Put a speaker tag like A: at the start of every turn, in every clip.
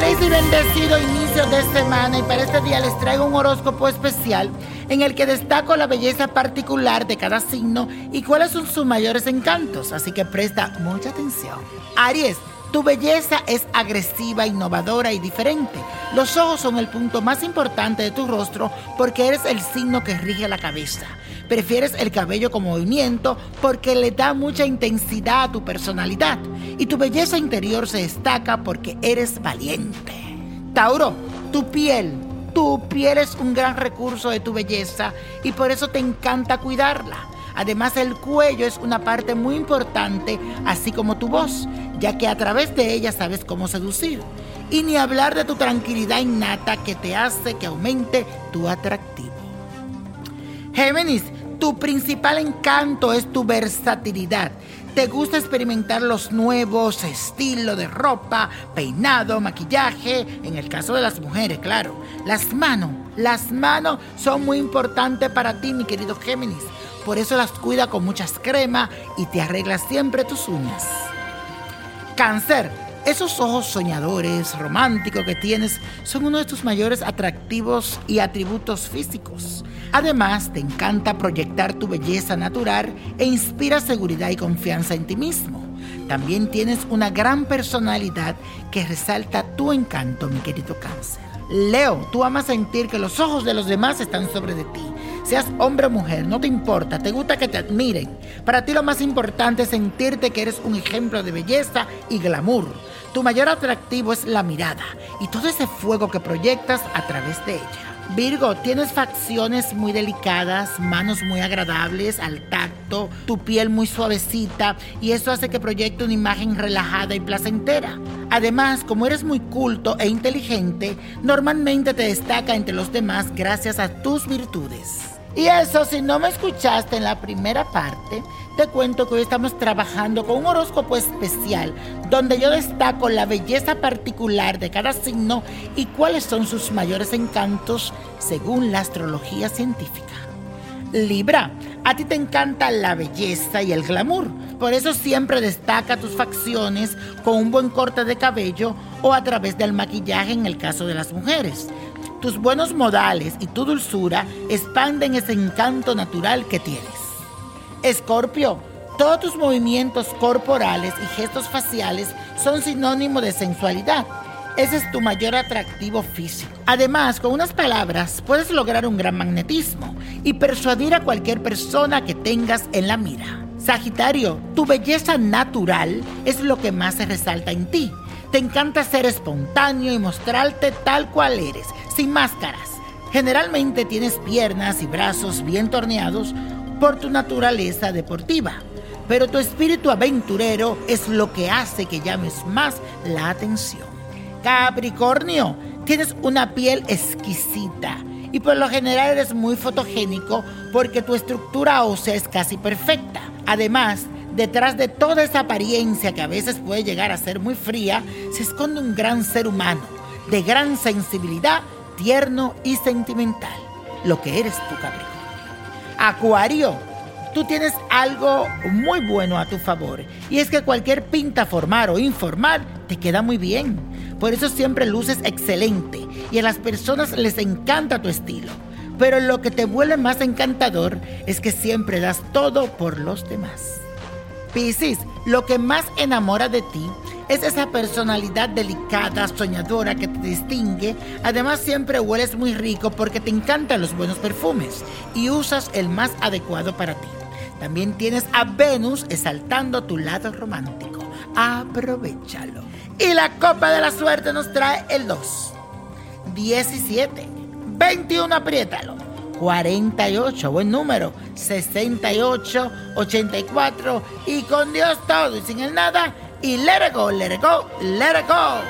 A: Feliz y bendecido inicio de semana y para este día les traigo un horóscopo especial en el que destaco la belleza particular de cada signo y cuáles son sus mayores encantos, así que presta mucha atención. Aries, tu belleza es agresiva, innovadora y diferente. Los ojos son el punto más importante de tu rostro porque eres el signo que rige la cabeza. Prefieres el cabello con movimiento porque le da mucha intensidad a tu personalidad. Y tu belleza interior se destaca porque eres valiente. Tauro, tu piel. Tu piel es un gran recurso de tu belleza y por eso te encanta cuidarla. Además, el cuello es una parte muy importante, así como tu voz, ya que a través de ella sabes cómo seducir. Y ni hablar de tu tranquilidad innata que te hace que aumente tu atractivo. Géminis, tu principal encanto es tu versatilidad. Te gusta experimentar los nuevos estilos de ropa, peinado, maquillaje, en el caso de las mujeres, claro. Las manos, las manos son muy importantes para ti, mi querido Géminis. Por eso las cuida con muchas cremas y te arreglas siempre tus uñas. Cáncer, esos ojos soñadores, románticos que tienes son uno de tus mayores atractivos y atributos físicos. Además, te encanta proyectar tu belleza natural e inspira seguridad y confianza en ti mismo. También tienes una gran personalidad que resalta tu encanto, mi querido cáncer. Leo, tú amas sentir que los ojos de los demás están sobre de ti. Seas hombre o mujer, no te importa, te gusta que te admiren. Para ti lo más importante es sentirte que eres un ejemplo de belleza y glamour. Tu mayor atractivo es la mirada y todo ese fuego que proyectas a través de ella. Virgo, tienes facciones muy delicadas, manos muy agradables al tacto, tu piel muy suavecita y eso hace que proyecte una imagen relajada y placentera. Además, como eres muy culto e inteligente, normalmente te destaca entre los demás gracias a tus virtudes. Y eso, si no me escuchaste en la primera parte, te cuento que hoy estamos trabajando con un horóscopo especial donde yo destaco la belleza particular de cada signo y cuáles son sus mayores encantos según la astrología científica. Libra, a ti te encanta la belleza y el glamour, por eso siempre destaca tus facciones con un buen corte de cabello o a través del maquillaje en el caso de las mujeres. Tus buenos modales y tu dulzura expanden ese encanto natural que tienes. Escorpio, todos tus movimientos corporales y gestos faciales son sinónimo de sensualidad. Ese es tu mayor atractivo físico. Además, con unas palabras puedes lograr un gran magnetismo y persuadir a cualquier persona que tengas en la mira. Sagitario, tu belleza natural es lo que más se resalta en ti. Te encanta ser espontáneo y mostrarte tal cual eres, sin máscaras. Generalmente tienes piernas y brazos bien torneados por tu naturaleza deportiva, pero tu espíritu aventurero es lo que hace que llames más la atención. Capricornio, tienes una piel exquisita y por lo general eres muy fotogénico porque tu estructura ósea es casi perfecta. Además, detrás de toda esa apariencia que a veces puede llegar a ser muy fría, se esconde un gran ser humano, de gran sensibilidad, tierno y sentimental, lo que eres tú, Capricornio. Acuario, tú tienes algo muy bueno a tu favor, y es que cualquier pinta formar o informar te queda muy bien. Por eso siempre luces excelente y a las personas les encanta tu estilo. Pero lo que te vuelve más encantador es que siempre das todo por los demás. Piscis, lo que más enamora de ti es esa personalidad delicada, soñadora que te distingue. Además siempre hueles muy rico porque te encantan los buenos perfumes y usas el más adecuado para ti. También tienes a Venus exaltando tu lado romántico. Aprovechalo. Y la copa de la suerte nos trae el 2, 17, 21, apriétalo. 48, buen número, 68, 84 y con Dios todo y sin el nada y let it go, let it go, let it go.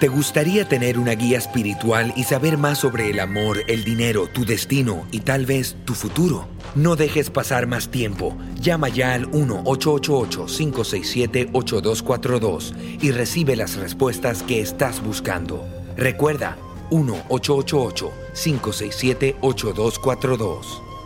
B: ¿Te gustaría tener una guía espiritual y saber más sobre el amor, el dinero, tu destino y tal vez tu futuro? No dejes pasar más tiempo. Llama ya al 1-888-567-8242 y recibe las respuestas que estás buscando. Recuerda, 1-888-567-8242.